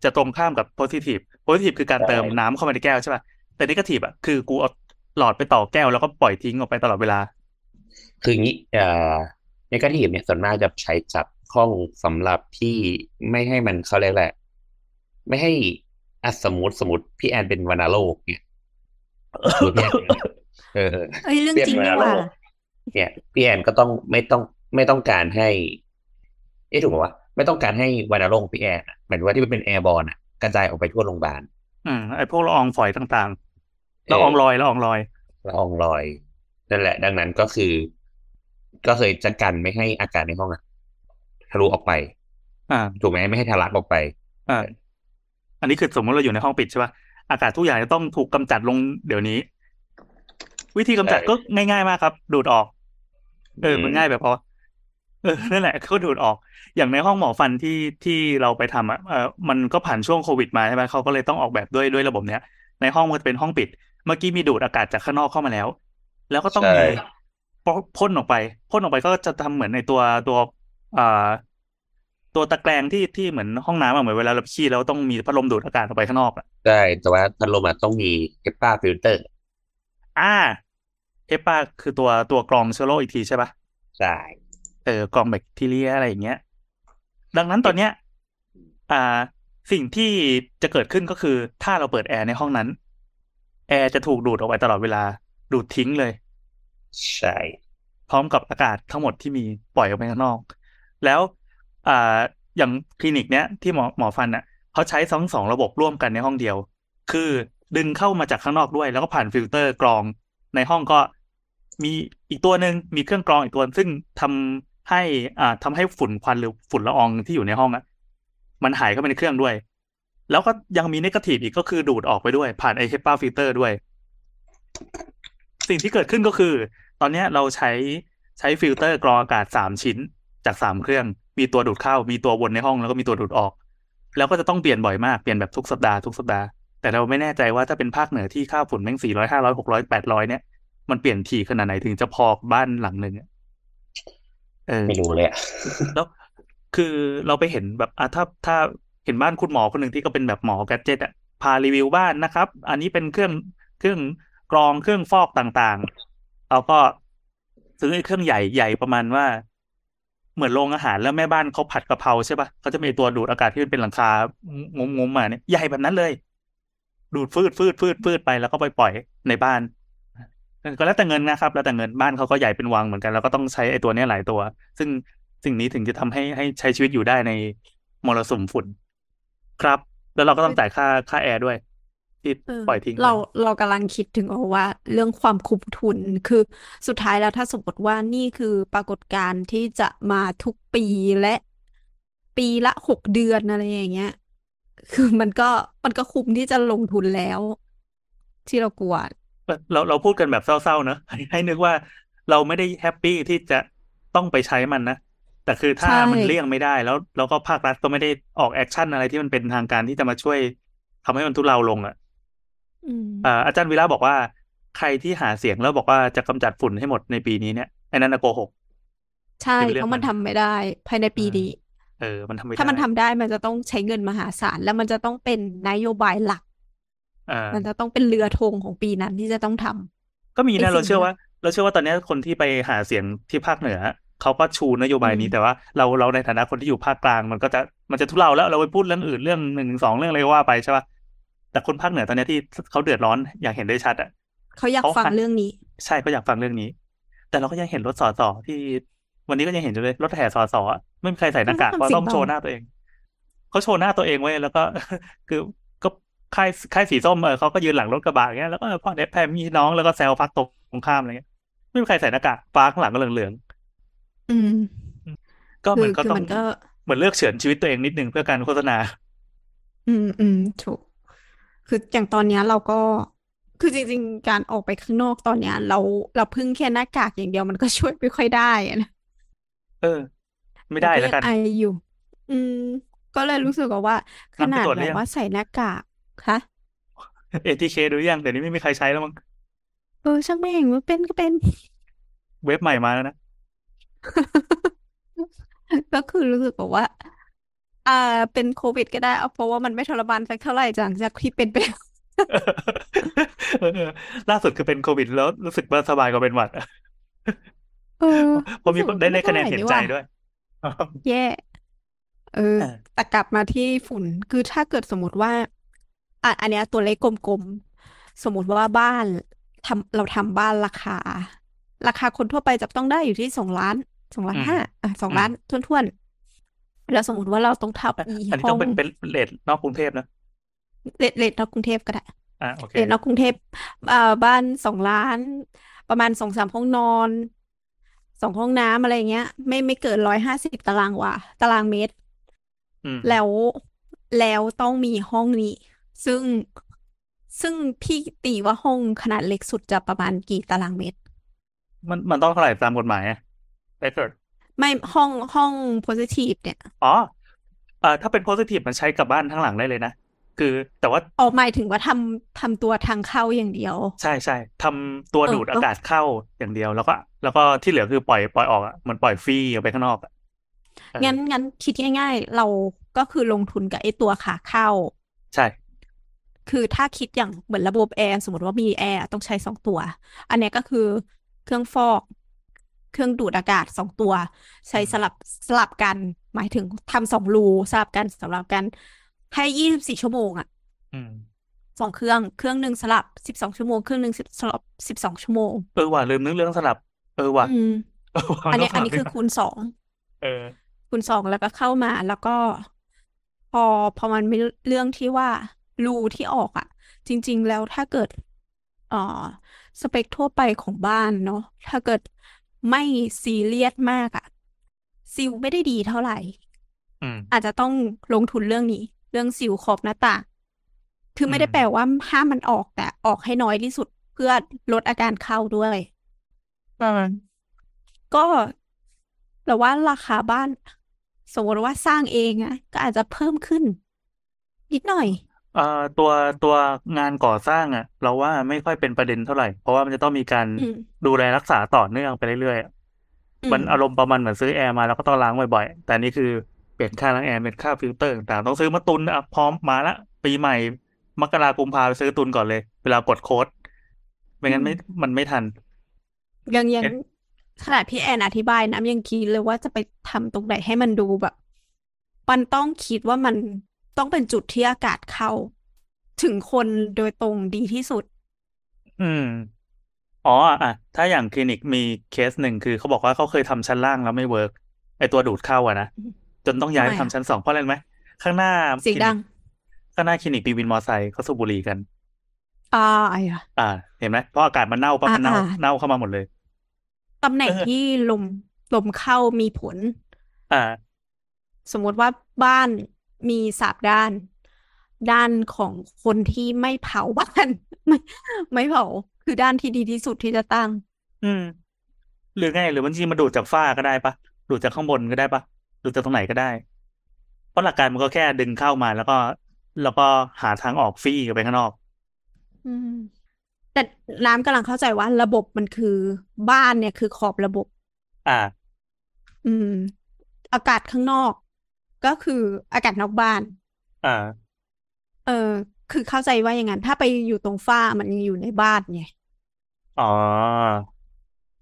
จะตรงข้ามกับ positive positive คือการใช่เติมน้ำเข้ามาในแก้วใช่ป่ะแต่ negative อะคือกูเอาหลอดไปต่อแก้วแล้วก็ปล่อยทิ้งออกไปตลอดเวลา คืออย่างนี้เอ่อในกาทีฟเนี่ยส่วนมากจะใช้จับห้องสำหรับที่ไม่ให้มันเขาเรียกแหละไรไม่ให้อะสมมติสมมติพี่แอนเป็นวัณโรคเนี่ยหรือพี่แอนเป็น เออเอ้ยเรื่องเปลี่ยนจริงเวนี่ลาหว่าโลกเนี่ยพี่แอนก็ต้องไม่ต้องไม่ต้องการให้เอ๊ะถูกป่าวะไม่ต้องการให้วัณโรคของพี่แอนอะหมายถึงว่าที่มันเป็นแอร์บอลอะกระจายออกไปทั่วโรงพยาบาลอืมไอพวกละอองฝอยต่างๆละอองลอยละอองลอยละอองลอยนั่นแหละ ดังนั้นก็คือ ก็เคยจะกันไม่ให้อากาศในห้องอะทะลุออกไป อ่า ถูกไหมไม่ให้ทะลักออกไปอ่าอันนี้คือสมมติเราอยู่ในห้องปิดใช่ป่ะอากาศทุกอย่างจะต้องถูกกำจัดลงเดี๋ยวนี้ วิธีกำจัดใช่ก็ง่ายๆมากครับ ดูดออก เอออืมมันง่ายแบบพอเออนั่นแหละก็ดูดออก อย่างในห้องหมอฟันที่ที่เราไปทำอะเออมันก็ผ่านช่วงโควิดมาใช่ไหมเขาก็เลยต้องออกแบบด้วยด้วยระบบเนี้ย ในห้องมันจะเป็นห้องปิด เมื่อกี้มีดูดอากาศจากข้างนอกเข้ามาแล้ว แล้วก็ต้องใช่มีพ่นออกไปพ่นออกไปก็จะทำเหมือนในตัวตัวอ่าตัวตะแกรงที่ที่เหมือนห้องน้ำอะเหมือนเวลาเราไปขี้แล้วต้องมีพัดลมดูดอากาศออกไปข้างนอกอะได้แต่ว่าพัดลมอะต้องมี HEPA filter อ่า HEPA คือตัวตัวกรองเชื้อโรคอีกทีใช่ปะใช่เออกรองแบคทีเรียอะไรอย่างเงี้ย ดังนั้นตอนเนี้ย อ่า สิ่งที่จะเกิดขึ้นก็คือถ้าเราเปิดแอร์ในห้องนั้น แอร์จะถูกดูดออกไปตลอดเวลา ดูดทิ้งเลย ใช่ พร้อมกับอากาศทั้งหมดที่มีปล่อยออกไปข้างนอก แล้ว อ่า อย่างคลินิกเนี้ยที่หมอหมอฟันอะเขาใช้ทั้งสองระบบร่วมกันในห้องเดียว คือดึงเข้ามาจากข้างนอกด้วย แล้วก็ผ่านฟิลเตอร์กรองในห้องก็ มีอีกตัวหนึ่งมีเครื่องกรองอีกตัวซึ่งทำให้อ่าทำให้ฝุ่นควันหรือฝุ่นละอองที่อยู่ในห้องอะมันหายเข้าไปในเครื่องด้วย แล้วก็ยังมี negative อีกก็คือดูดออกไปด้วย ผ่านไอ HEPA filter ด้วย สิ่งที่เกิดขึ้นก็คือ ตอนเนี้ยเราใช้ใช้ฟิลเตอร์กรองอากาศสามชิ้นจากสามเครื่อง มีตัวดูดเข้า มีตัววนในห้องแล้วก็มีตัวดูดออก แล้วก็จะต้องเปลี่ยนบ่อยมากเปลี่ยนแบบทุกสัปดาห์ทุกสัปดาห์แต่เราไม่แน่ใจว่าถ้าเป็นภาคเหนือที่ค่าฝุ่นแม่งสี่ร้อยห้าร้อยหกร้อยแปดร้อยเนี่ย มันเปลี่ยนถี่ขนาดไหนถึงจะพอกับบ้านหลังหนึ่งอะเออไม่รู้เลยอะแล้วคือเราไปเห็นแบบอะถ้าถ้าเห็นบ้านคุณหมอคนหนึ่งที่ก็เป็นแบบหมอแกดเจ็ตอะพารีวิวบ้านนะครับ อันนี้เป็นเครื่องเครื่องกรองเครื่องฟอกต่างๆเราก็ซื้อไอ้เครื่องใหญ่ใหญ่ประมาณว่า เหมือนโรงอาหารแล้วแม่บ้านเขาผัดกะเพราใช่ปะเขาจะมีตัวดูดอากาศที่มันเป็นหลังคางมๆมาเนี่ยใหญ่แบบนั้นเลย ดูดฟืดฟืดฟืดฟืดไปแล้วก็ไปปล่อยในบ้าน ก็แล้วแต่เงินนะครับ แล้วแต่เงินบ้านเขาก็ใหญ่เป็นวังเหมือนกัน แล้วก็ต้องใช้ไอ้ตัวเนี้ยหลายตัว ซึ่งสิ่งนี้ถึงจะทำให้ให้ใช้ชีวิตอยู่ได้ในมรสุมฝุ่น ครับ แล้วเราก็ต้องจ่ายค่าค่าแอร์ด้วย ที่เออปล่อยทิ้งไปเราเรากำลังคิดถึงว่า เรื่องความคุ้มทุนคือสุดท้ายแล้วถ้าสมมติว่านี่คือปรากฏการณ์ที่จะมาทุกปีและ ปีละหกเดือนอะไรอย่างเงี้ย คือมันก็มันก็คุ้มที่จะลงทุนแล้ว ที่เรากลัว เราเราพูดกันแบบเศร้าๆเนอะให้ให้นึกว่าเราไม่ได้ happy ที่จะต้องไปใช้มันนะแต่คือถ้าใช่มันเลี่ยงไม่ได้แล้วแล้วก็ภาครัฐก็ไม่ได้ออก action อะไรที่มันเป็นทางการที่จะมาช่วยทำให้มันทุเลาลงอะอืมอ่าอาจารย์วีระบอกว่า ใครที่หาเสียงแล้วบอกว่าจะกำจัดฝุ่นให้หมดในปีนี้เนี่ยไอ้นั่นนะโกหกใช่คือเรื่เพองราะมันมันทำไม่ได้ ภายในปีอ่านี้เออ มันทำไม่ถ้ามันได้ทำได้มันจะต้องใช้เงินมหาศาล แล้วมันจะต้องเป็นนโยบายหลักอ่า มันจะต้องเป็นเรือธงของปีนั้นที่จะต้องทำก็มีไอ้นะเราสิ่งเชื่อนั้นว่า เราเชื่อว่าตอนนี้คนที่ไปหาเสียงที่ภาคเหนือเขาก็ชูนโยบายนี้อืมแต่ว่าเราเราในฐานะคนที่อยู่ภาคกลาง มันก็จะมันจะทุเลาแล้วเราไปพูดเรื่องอื่นเรื่องหนึ่งสองเรื่องอะไรก็ว่าไปใช่ป่ะแต่คนภาคเหนือตอนนี้ที่เขาเดือดร้อนอยากเห็นได้ชัดอะเขาอยากเขาฟังหาเรื่องนี้ ใช่ก็อยากฟังเรื่องนี้ แต่เราก็ยังเห็นรถสอสอที่ วันนี้ก็ยังเห็นอยู่เลยรถแห่สอสออะไม่มีใครใส่หน้ากากมันเพราะเสียงต้องโชว์เบาหน้าตัวเองเขาโชว์หน้าตัวเองไว้แล้วก็คือก็ ค่ายค่ายสีส้มเออเขาก็ยืนหลังรถกระบะเงี้ยแล้วก็พ่อเดฟแพมมีน้องแล้วก็แซวพักตรงข้ามอะไรเงี้ยไม่มีใครใส่หน้ากากฟ้าข้างหลังก็เหลืองอืมๆก็เหคืมืออนก็คือต้องมันก็เหมือนเลือกเฉือนชีวิตตัวเองนิดนึงเพื่อการโฆษณา อืมอืมถูก คืออย่างตอนเนี้ยเราก็คือจริง ๆ การออกไปข้างนอกตอนเนี้ย เราเราพึ่งแค่หน้ากากอย่างเดียวมันก็ช่วยไม่ค่อยได้อะนะเออ ไม่ได้เราแล้วยักันงไออยู่ อืม ก็เลยรู้สึกว่าขงั้นไปนาดตรวจหแบรือบยังว่าใส่หน้ากาก คะ ATK ดูยังเดี๋ยวนี้ไม่มีใครใช้แล้วมั้งเออช่างแม่งว่าเป็นก็เป็น เว็บใหม่มาแล้วนะก็คือรู้สึกแบบว่า อ่า เป็นโควิดก็ได้เอาเพราะว่ามันไม่ทรมานสักเท่าไหร่หลังจากที่เป็นไปแล้วเออล่าสุดคือเป็นโควิดแล้วรู้สึกว่าสบายกว่าเป็นหวัดเออเพราะมีรู้สึกคนได้ว่าได้ไม่คะเท่าแนไหนร่เห็นนี่หใจว่าด้วย แย่เออเออแต่กลับมาที่ฝุ่น คือถ้าเกิดสมมติว่า อะอันเนี้ยตัวเลขกลมๆ สมมติว่าบ้านทำเราทำบ้านราคา ราคาคนทั่วไปจะต้องได้อยู่ที่สองล้านสองล้านอืมห้าอะสองอืมล้านท้วนๆ แล้วสมมติว่าเราต้องทำอีอันนี้ห้ต้อองงเป็นเป็นเลทนอกกรุงเทพนะเลทเลทนอกกรุงเทพก็ได้อะโอเคเลทนอกกรุงเทพอ่าบ้านสองล้าน ประมาณสองสามห้องนอนสองห้องน้ำอะไรเงี้ย ไม่ไม่เกินร้อยห้าสิบตารางวาตารางเมตร อืมแล้วแล้วต้องมีห้องนี้ ซึ่งซึ่งพี่ตีว่าห้องขนาดเล็กสุดจะประมาณกี่ตารางเมตร มันมันต้องเท่าไหร่ตามกฎหมายอะไปเกิดไม่ห้องห้อง positive เนี่ย อ๋อเอ่อถ้าเป็น positive มันใช้กับบ้านทั้งหลังได้เลยนะ คือแต่ว่าออกหมายถึงว่าทำทำตัวทางเข้าอย่างเดียว ใช่ใช่ทำตัวเออดูดก็อากาศเข้าอย่างเดียวแล้วก็ แล้วก็ที่เหลือคือปล่อยปล่อยออกอะเหมือนปล่อยฟรีออกไปข้างนอกอะเอองั้นงั้นคิดง่าย ๆ เราก็คือลงทุนกับไอ้ตัวขาเข้า ใช่ คือถ้าคิดอย่างเหมือนระบบแอร์สมมติว่ามีแอร์ต้องใช้สองตัว อันเนี้ยก็คือเครื่องฟอก เครื่องดูดอากาศสองตัว ใช้สลับสลับกัน หมายถึงทำสองรูสลับกันสลับกัน ให้ยี่สิบสี่ชั่วโมงอะอืมสองเครื่องเครื่องหนึ่งสลับสิบสองชั่วโมงเครื่องหนึ่งสลับสิบสองชั่วโมงเออว่ะลืมนึกเรื่องสลับ เออว่ะอืมเออว่ะอันต้เนี้องยสอันลับนี้ด้วคืยอว่ะคูณสองเออคูณสองแล้วก็เข้ามาแล้วก็ พอพอมันมีเรื่องที่ว่า รูที่ออกอะ จริง ๆ แล้วถ้าเกิดเอ่อสเปคทั่วไปของบ้านเนาะถ้าเกิดไม่ซีเรียสมากอะซิลไม่ได้ดีเท่าไหร่อืมอาจจะต้องลงทุนเรื่องนี้ เรื่องซิลขอบหน้าต่างคือไม่ได้อืมแปลว่าห้ามมันออกแต่ออกให้น้อยที่สุดเพื่อลดอาการเข้าด้วยก็แต่ว่าราคาบ้าน สมมติว่าสร้างเองอะก็อาจจะเพิ่มขึ้น นิดหน่อย เอ่อตัวตัวงานก่อสร้างอะ เราว่าไม่ค่อยเป็นประเด็นเท่าไหร่ เพราะว่ามันจะต้องมีการอืม ดูแลรักษาต่อเนื่องไปเรื่อยๆอะอืมันม อารมณ์ประมาณเหมือนซื้อแอร์มาแล้วก็ต้องล้างบ่อยๆ แต่อันนี้คือเปลี่ยนค่าล้างแอร์เป็นค่าฟิลเตอร์ต่างๆต้องซื้อมาตุนอะพร้อมมาละปีใหม่ มกราคมกุมภาไปซื้อตุนก่อนเลย เวลากดโค้ดไม่งั้นไม่มันไม่ทันยังยังเอ๊ะขนาดพี่แอนอธิบายนะยังคิดเลยว่าจะไปทำตรงไหนให้มันดูแบบ มันต้องคิดว่ามัน ต้องเป็นจุดที่อากาศเข้า ถึงคนโดยตรงดีที่สุด อืม อ๋ออะ ถ้าอย่างคลินิกมีเคสหนึ่งคือเขาบอกว่าเขาเคยทำชั้นล่างแล้วไม่ work ไอ้ตัวดูดเข้าอะนะ จนต้องย้ายทำไปไมทำอะชั้นสองเพราะอะไรรู้ไหม ข้างหน้าเสียงคลิดันิกงข้างหน้าคลินิกมีวินมอไซค์เขาสูบบุหรี่กัน อ่าไอ้อะอ่า เห็นไหมเพราะอากาศมันเน่าปั๊บอ่ามันเน่าอ่าเน่าเข้ามาหมดเลยตำแหน่งเออที่ลมลมเข้ามีผล อ่า สมมติว่าบ้าน มีสามด้าน ด้านของคนที่ไม่เผาบ้านไม่ไม่เผาคือด้านที่ดีที่สุดที่จะตั้ง อืม หรือไงหรือบางทีมาดูดจากฝ้าก็ได้ปะดูดจากข้างบนก็ได้ปะดูดจากตรงไหนก็ได้ เพราะหลักการมันก็แค่ดึงเข้ามาแล้วก็ แล้วก็หาทางออกฟรีไปข้างนอก อืม แต่น้ำกำลังเข้าใจว่า ระบบมันคือบ้านเนี่ยคือขอบระบบ อ่า อืม อากาศข้างนอก ก็คืออากาศนอกบ้าน อ่า เออ คือเข้าใจว่าอย่างนั้น ถ้าไปอยู่ตรงฝ้ามันยังอยู่ในบ้านไง อ๋อ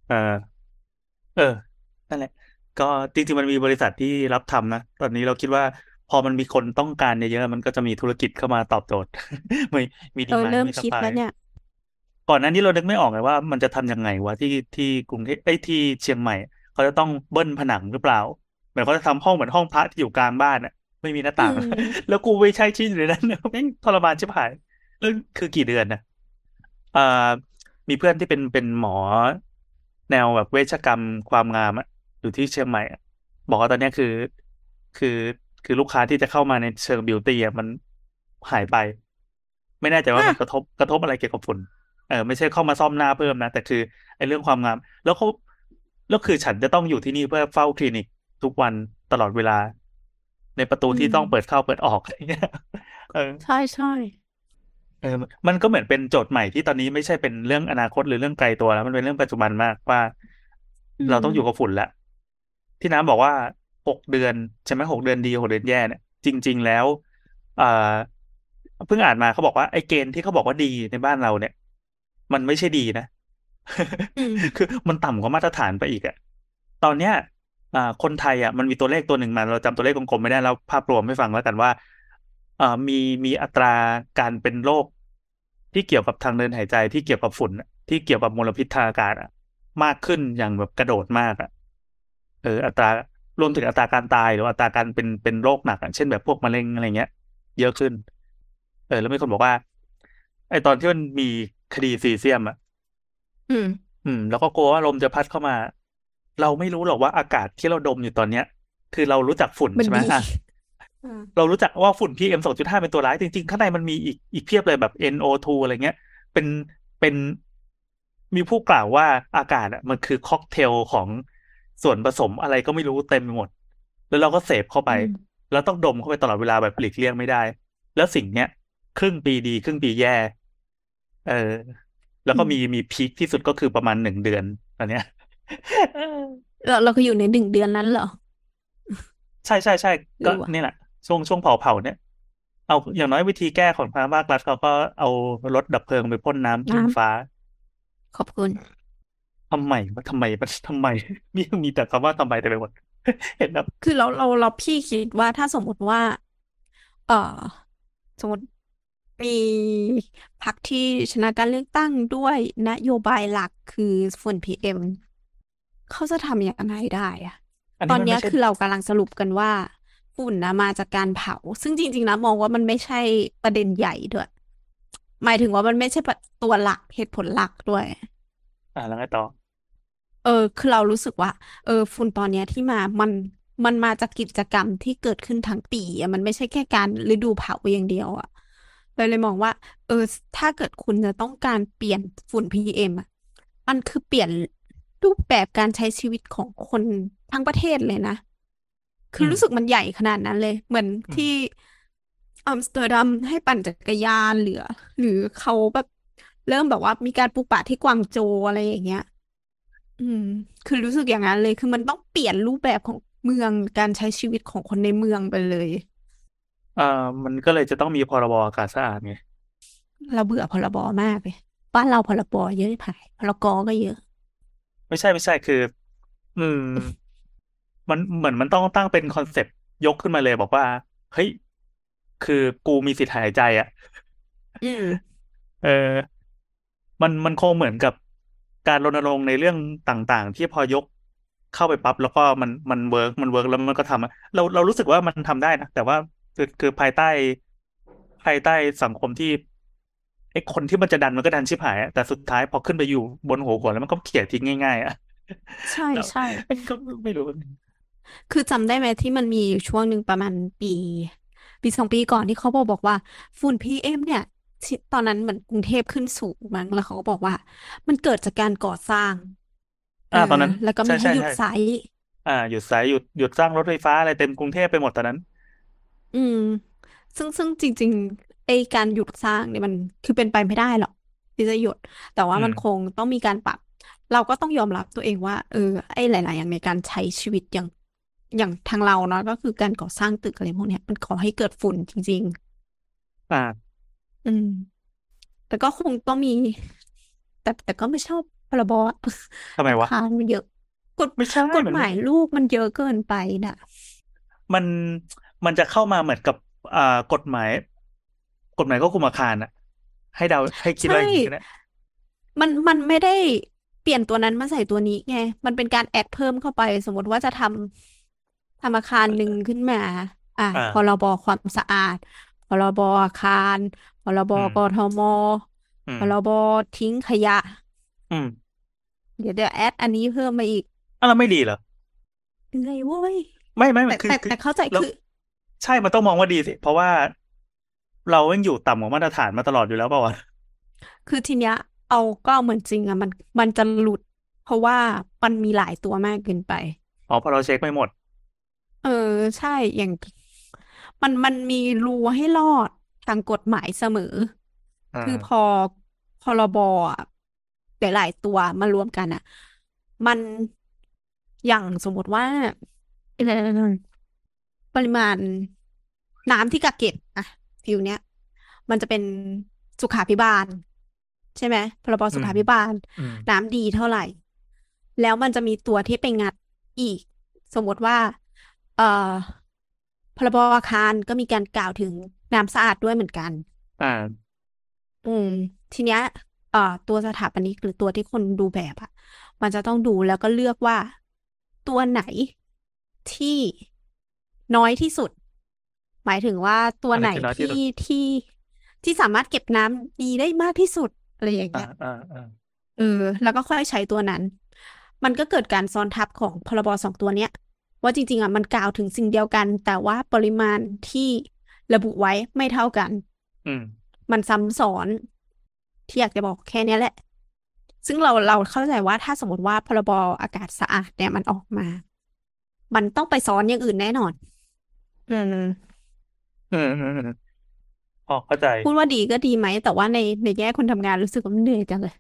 เออเออ นั่นแหละ ก็จริงๆมันมีบริษัทที่รับทำนะ ตอนนี้เราคิดว่าพอมันมีคนต้องการเยอะๆมันก็จะมีธุรกิจเข้ามาตอบโจทย์มีมีดีเออมานเริ่มมีซัพคิดพลาแล้วยเนี่ย ก่อนหน้านี้เรานึกไม่ออกเลยว่า มันจะทำยังไงวะที่ที่กรุงเทพไอ้ยที่เชียงใหม่ เขาจะต้องเบิ้ลผนังหรือเปล่า เหมือนเขาจะทำห้องเหมือนห้องพระที่อยู่กลางบ้านอะไม่มีหน้าอืต่างมแล้วกูไม่ใช่ชิ้นอยู่ในนั้นแม่งทรมานชิบหายแล้วคือกี่เดือนนะอ่ามีเพื่อนที่เป็นเป็นหมอ แนวแบบเวชกรรมความงามอะอยู่ที่เชียงใหม่อะบอกว่าตอนเนี้ยคือ คือคือลูกค้าที่จะเข้ามาในเชิงบิวตี้อะมันหายไป ไม่แน่ใจว่าฮะมันกระทบกระทบอะไรเกี่ยวกับฝุ่นเออไม่ใช่เข้ามาซ่อมหน้าเพิ่มนะแต่คือไอ้เรื่องความงาม แล้วเขาแล้วคือฉันจะต้องอยู่ที่นี่เพื่อเฝ้าคลินิก ทุกวันตลอดเวลา ในประตูอืที่มต้องเปิดเข้าเปิดออกอะไรเงี้ยเออใช่ใช่เออมันก็เหมือนเป็นโจทย์ใหม่ที่ตอนนี้ไม่ใช่เป็นเรื่องอนาคตหรือเรื่องไกลตัวแล้วมันเป็นเรื่องปัจจุบันมากว่าอืเรามต้องอยู่กับฝุ่นแล้วที่น้ำบอกว่าหกเดือนใช่ไหมหกเดือนดีหกเดือนแย่เนี่ยจริง ๆ แล้วอ่าเพิ่งอ่านมาเขาบอกว่าไอ้เกณฑ์ที่เขาบอกว่าดีในบ้านเราเนี่ย มันไม่ใช่ดีนะอืมคือมันต่ำกว่ามาตรฐานไปอีกอะตอนเนี้ย อ่าคนไทยอะมันมีตัวเลขตัวหนึ่งมาเราจำตัวเลขกลมๆไม่ได้แล้วภาพรวมให้ฟังแล้วกันว่าอ่ามีมีอัตราการเป็นโรคที่เกี่ยวกับทางเดินหายใจที่เกี่ยวกับฝุ่นอะที่เกี่ยวกับมลพิษทางอากาศอะมากขึ้นอย่างแบบกระโดดมากอะเอออัตรารวมถึงอัตราการตายหรืออัตราการเป็นเป็นโรคหนักอะเช่นแบบพวกมะเร็งอะไรเงี้ย เยอะขึ้น เออ แล้วมีคนบอกว่า ไอตอนที่มันมีคดีซีเซียมอะอืม อืม แล้วก็กลัวว่าลมจะพัดเข้ามา เราไม่รู้หรอกว่าอากาศที่เราดมอยู่ตอนเนี้ย คือเรารู้จักฝุ่นมันใช่ไหมดีอะอ่าเรารู้จักว่าฝุ่น PM 2.5เป็นตัวร้าย จริงๆ ข้างในมันมีอีกอีกเพียบเลยแบบ NO2 อะไรเงี้ย เป็นเป็นมีผู้กล่าวว่าอากาศอะมันคือค็อกเทลของส่วนผสมอะไรก็ไม่รู้เต็มไปหมด แล้วเราก็เสพเข้าไปอืมแล้วต้องดมเข้าไปตลอดเวลาแบบหลีกเลี่ยงไม่ได้ แล้วสิ่งเนี้ย ครึ่งปีดี ครึ่งปีแย่ เออ แล้วก็มีมีพีคที่สุดก็คือประมาณหนึ่งเดือนอันเนี้ย เราเราก็อยู่ในหนึ่งเดือนนั้นเหรอ ใช่ใช่ใช่ก็หรือว่านี่แหละ ช่วงช่วงเผาเผาเนี่ย เอาอย่างน้อยวิธีแก้ของทางภาครัฐเขาก็เอารถดับเพลิงไปพ่นน้ำขึ้นน้ำฟ้า ขอบคุณทำไมว่าทำไมมันทำไมมีมีแต่คำว่าทำไมแต่ไปหมดเห็นแบบคือเราเราเราพี่คิดว่าถ้าสมมติว่า เอ่อสมมติมีพรรคที่ชนะการเลือกตั้งด้วยนโยบายหลักคือฝุ่น PM เขาจะทำอย่างไรได้อะอันตนี้อนมันเนี้ไม่ยใช่คือเรากำลังสรุปกันว่า ฝุ่นนะมาจากการเผา ซึ่งจริงๆนะมองว่ามันไม่ใช่ประเด็นใหญ่ด้วย หมายถึงว่ามันไม่ใช่ตัวหลักเหตุผลหลักด้วย อ่าแล้วไงต่อ เออ คือเรารู้สึกว่า เออ ฝุ่นตอนเนี้ยที่มามันมันมาจากกิจกรรมที่เกิดขึ้นทั้งปีอะมันไม่ใช่แค่การฤดูเผาอย่างเดียวอะเราเลยมองว่า เออ ถ้าเกิดคุณจะต้องการเปลี่ยนฝุ่น PM อะมันคือเปลี่ยน รูปแบบการใช้ชีวิตของคนทั้งประเทศเลยนะ คือมรู้สึกมันใหญ่ขนาดนั้นเลย เหมือนอืมที่อัมสเตอร์ดัมให้ปั่นจักรยานหรือหรือเขาแบบเริ่มแบบว่ามีการปลูกป่าที่กวางโจวอะไรอย่างเงี้ย อืม คือรู้สึกอย่างนั้นเลย คือมันต้องเปลี่ยนรูปแบบของเมืองการใช้ชีวิตของคนในเมืองไปเลยอ่ามันก็เลยจะต้องมีพรบอากาศสะอาดไง เราเบื่อพรบมากเลยบ้านเราพรบเยอะผ่ายพรกก็เยอะ ไม่ใช่ไม่ใช่คือ อืม มันเหมือนมันต้องตั้งเป็น concept ยกขึ้นมาเลยบอกว่า เฮ้ย คือกูมีสิทธิ์หายใจอะอืมเออ มันมันคงเหมือนกับการรณรงค์ในเรื่องต่างๆ ที่พอยกเข้าไปปั๊บแล้วก็มันมัน work มัน work แล้วมันก็ทำอะเราเรารู้สึกว่ามันทำได้นะแต่ว่าคือคือภายใต้ ภายใต้สังคมที่ ไอ้คนที่มันจะดันมันก็ดันชิบหายอะแต่สุดท้ายพอขึ้นไปอยู่บนหัวหัวแล้วมันก็เขี่ยทิ้งง่าย ๆอะใช่แล้วใช่ก็ไม่รู้ คือจำได้ไหมที่มันมีอยู่ช่วงหนึ่งประมาณปี ปีสองปีก่อนที่เขาบอกบอกว่า ฝุ่น PM เนี่ยที่ตอนนั้นเหมือนกรุงเทพขึ้นสูงมั้งแล้วเขาก็บอกว่า มันเกิดจากการก่อสร้างอ่าตอนนั้นเแล้วก็มีใช่ให้ใช่หยุดใช่ไซต์อ่าหยุดสายหยุดหยุดสร้างรถไฟฟ้าอะไรเต็มกรุงเทพไปหมดตอนนั้น อืม ซึ่งซึ่งจริงๆ ไอการหยุดสร้างเนี่ยมันคือเป็นไปไม่ได้หรอกที่จะหยุด แต่ว่าอืมมันคงต้องมีการปรับ เราก็ต้องยอมรับตัวเองว่า เออ ไอหลาย ๆ อย่างในการใช้ชีวิตอย่างอย่างทางเราเนาะก็คือการก่อสร้างตึกอะไรพวกเนี้ยมันก่อให้เกิดฝุ่นจริงอ่าๆอืม แต่ก็คงต้องมี แต่แต่ก็ไม่ชอบพรบทำไมวะทางมันเยอะกฎไม่ใช่กฎมันหมายลูกมันเยอะเกินไปน่ะ มันมันจะเข้ามาเหมือนกับอ่ากฎหมาย กฎหมายก็คุมอาคารอะให้เดาให้คิดว่าอย่างนี้ก็ได้มันมันไม่ได้เปลี่ยนตัวนั้นมาใส่ตัวนี้ไง มันเป็นการแอดเพิ่มเข้าไป สมมติว่าจะทำทำอาคารหนึ่งขึ้นมา อะอ่าพรบความสะอาดพรบอาคารพรบอืมกทมอืมพรบทิ้งขยะ อืม เดี๋ยวเดี๋ยวแอดอันนี้เพิ่มมาอีกอะแล้วไม่ดีเหรอเหนื่อยเว้ยไม่ไม่แต่คือแต่คือแต่เข้าใจแล้วคือ ใช่มันต้องมองว่าดีสิ เพราะว่า เรายังอยู่ต่ำกว่ามาตรฐานมาตลอดอยู่แล้วเปล่าวะคือทีเนี้ย เอาก็เอาเหมือนจริงอะมันมันจะหลุด เพราะว่ามันมีหลายตัวมากเกินไปอ๋อพอเราเช็คไม่หมด เออใช่อย่าง มันมันมีรูให้รอดทางกฎหมายเสมออ่าคือพอพรบอะหลายๆตัวมารวมกันอะ มันอย่างสมมติว่าอะไรนะปริมาณน้ำที่กักเก็บอะ ฟิวเนี้ยมันจะเป็นสุขาภิบาล ใช่ไหมพรบสุขาภิบาลอืมน้ำดีเท่าไหร่ แล้วมันจะมีตัวที่ไปงัดอีก สมมติว่า เอ่อพรบอาคารก็มีการกล่าวถึงน้ำสะอาดด้วยเหมือนกัน อ่า อืม ทีเนี้ยเอ่อตัวสถาปนิกหรือตัวที่คนดูแบบอะมันจะต้องดูแล้วก็เลือกว่า ตัวไหนที่น้อยที่สุด หมายถึงว่าตัวอะไรไหนคือน้อยที่สุดที่ที่ที่สามารถเก็บน้ำดีได้มากที่สุดอะไรอย่างอ่าเงี้ย อ่าอ่าเออแล้วก็ค่อยใช้ตัวนั้น มันก็เกิดการซ้อนทับของพรบสองตัวเนี้ย ว่าจริงๆอะมันกล่าวถึงสิ่งเดียวกัน แต่ว่าปริมาณที่ระบุไว้ไม่เท่ากัน อืม มันซ้ำซ้อนที่อยากจะบอกแค่เนี้ยแหละ ซึ่งเราเราเข้าใจว่าถ้าสมมติว่าพรบอากาศสะอาดเนี่ยมันออกมา มันต้องไปซ้อนอย่างอื่นแน่นอน อืม อืมอืมอืมพอเข้าใจ พูดว่าดีก็ดีไหม แต่ว่าในในแง่คนทำงานรู้สึกว่ามันเหนื่อยจังเลย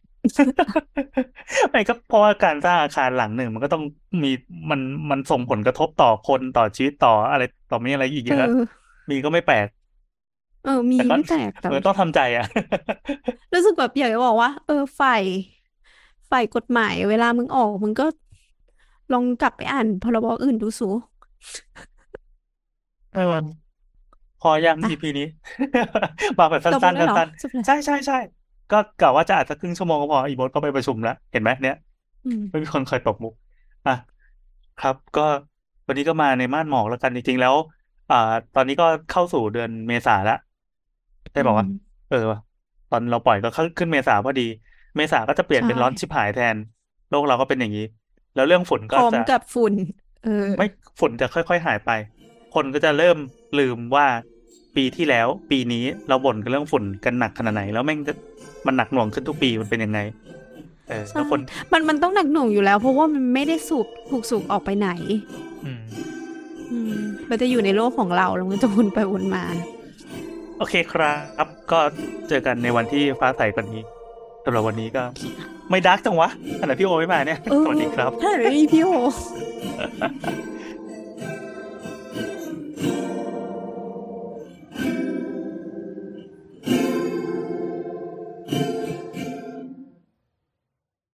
ไม่ก็เพราะว่าการสร้างอาคารหลังหนึ่ง มันก็ต้องมีมันมันส่งผลกระทบต่อคนต่อชีวิตต่ออะไรต่อมีอะไรอีกเยเออะอมีก็ไม่แปลก เออ มีแต่ก็ ไม่แปลกแต่ เออต้องทำใจอะ รู้สึกแบบอยากจะบอกว่า เออฝ่ายฝ่ายกฎหมาย เวลามึงออกมึงก็ลองกลับไปอ่านพรบอื่นดูสู เออ พอยัง อะ EP นี้ มาแบบจบสั้นแล้วๆเหรอสั้นจบแล้วๆใช่ใช่ใช่ก็กะว่าจะอาจจะครึ่งชั่วโมงก็พออีโบสก็ไปประชุมแล้ว เห็นไหมเนี่ย อืม ไม่มีคนเคยตบมุก อะ ครับ ก็วันนี้ก็มาในม่านหมอกแล้วกันจริงๆแล้ว อ่า ตอนนี้ก็เข้าสู่เดือนเมษาแล้วได้บอกว่า อืมเออว่ะตอนเราปล่อยก็เข้าขึ้นเมษาพอดี เมษาก็จะเปลี่ยนเป็นใช่ร้อนชิบหายแทน โลกเราก็เป็นอย่างนี้ แล้วเรื่องฝุ่นพก็ร้อมจะ กับฝุ่น เออ ไม่ฝุ่นจะค่อย ๆ หายไป คนก็จะเริ่มลืมว่า ปีที่แล้ว ปีนี้เราบ่นกันเรื่องฝุ่นกันหนักขนาดไหน แล้วแม่งจะมันหนักหน่วงขึ้นทุกปีมันเป็นยังไง เออใช่แล้วคนมันมันต้องหนักหน่วงอยู่แล้ว เพราะว่ามันไม่ได้สูบถูกสูบออกไปไหน อืมอืมมันจะอยู่ในโลกของเราแล้วมันจะวนไปวนมา โอเคครับ ก็เจอกันในวันที่ฟ้าใสกว่านี้สำหรับวันนี้ก็ไม่ดักจังวะขณะพี่โอไม่มาเนี่ยเออสวัสดีครับใช่พี่โอ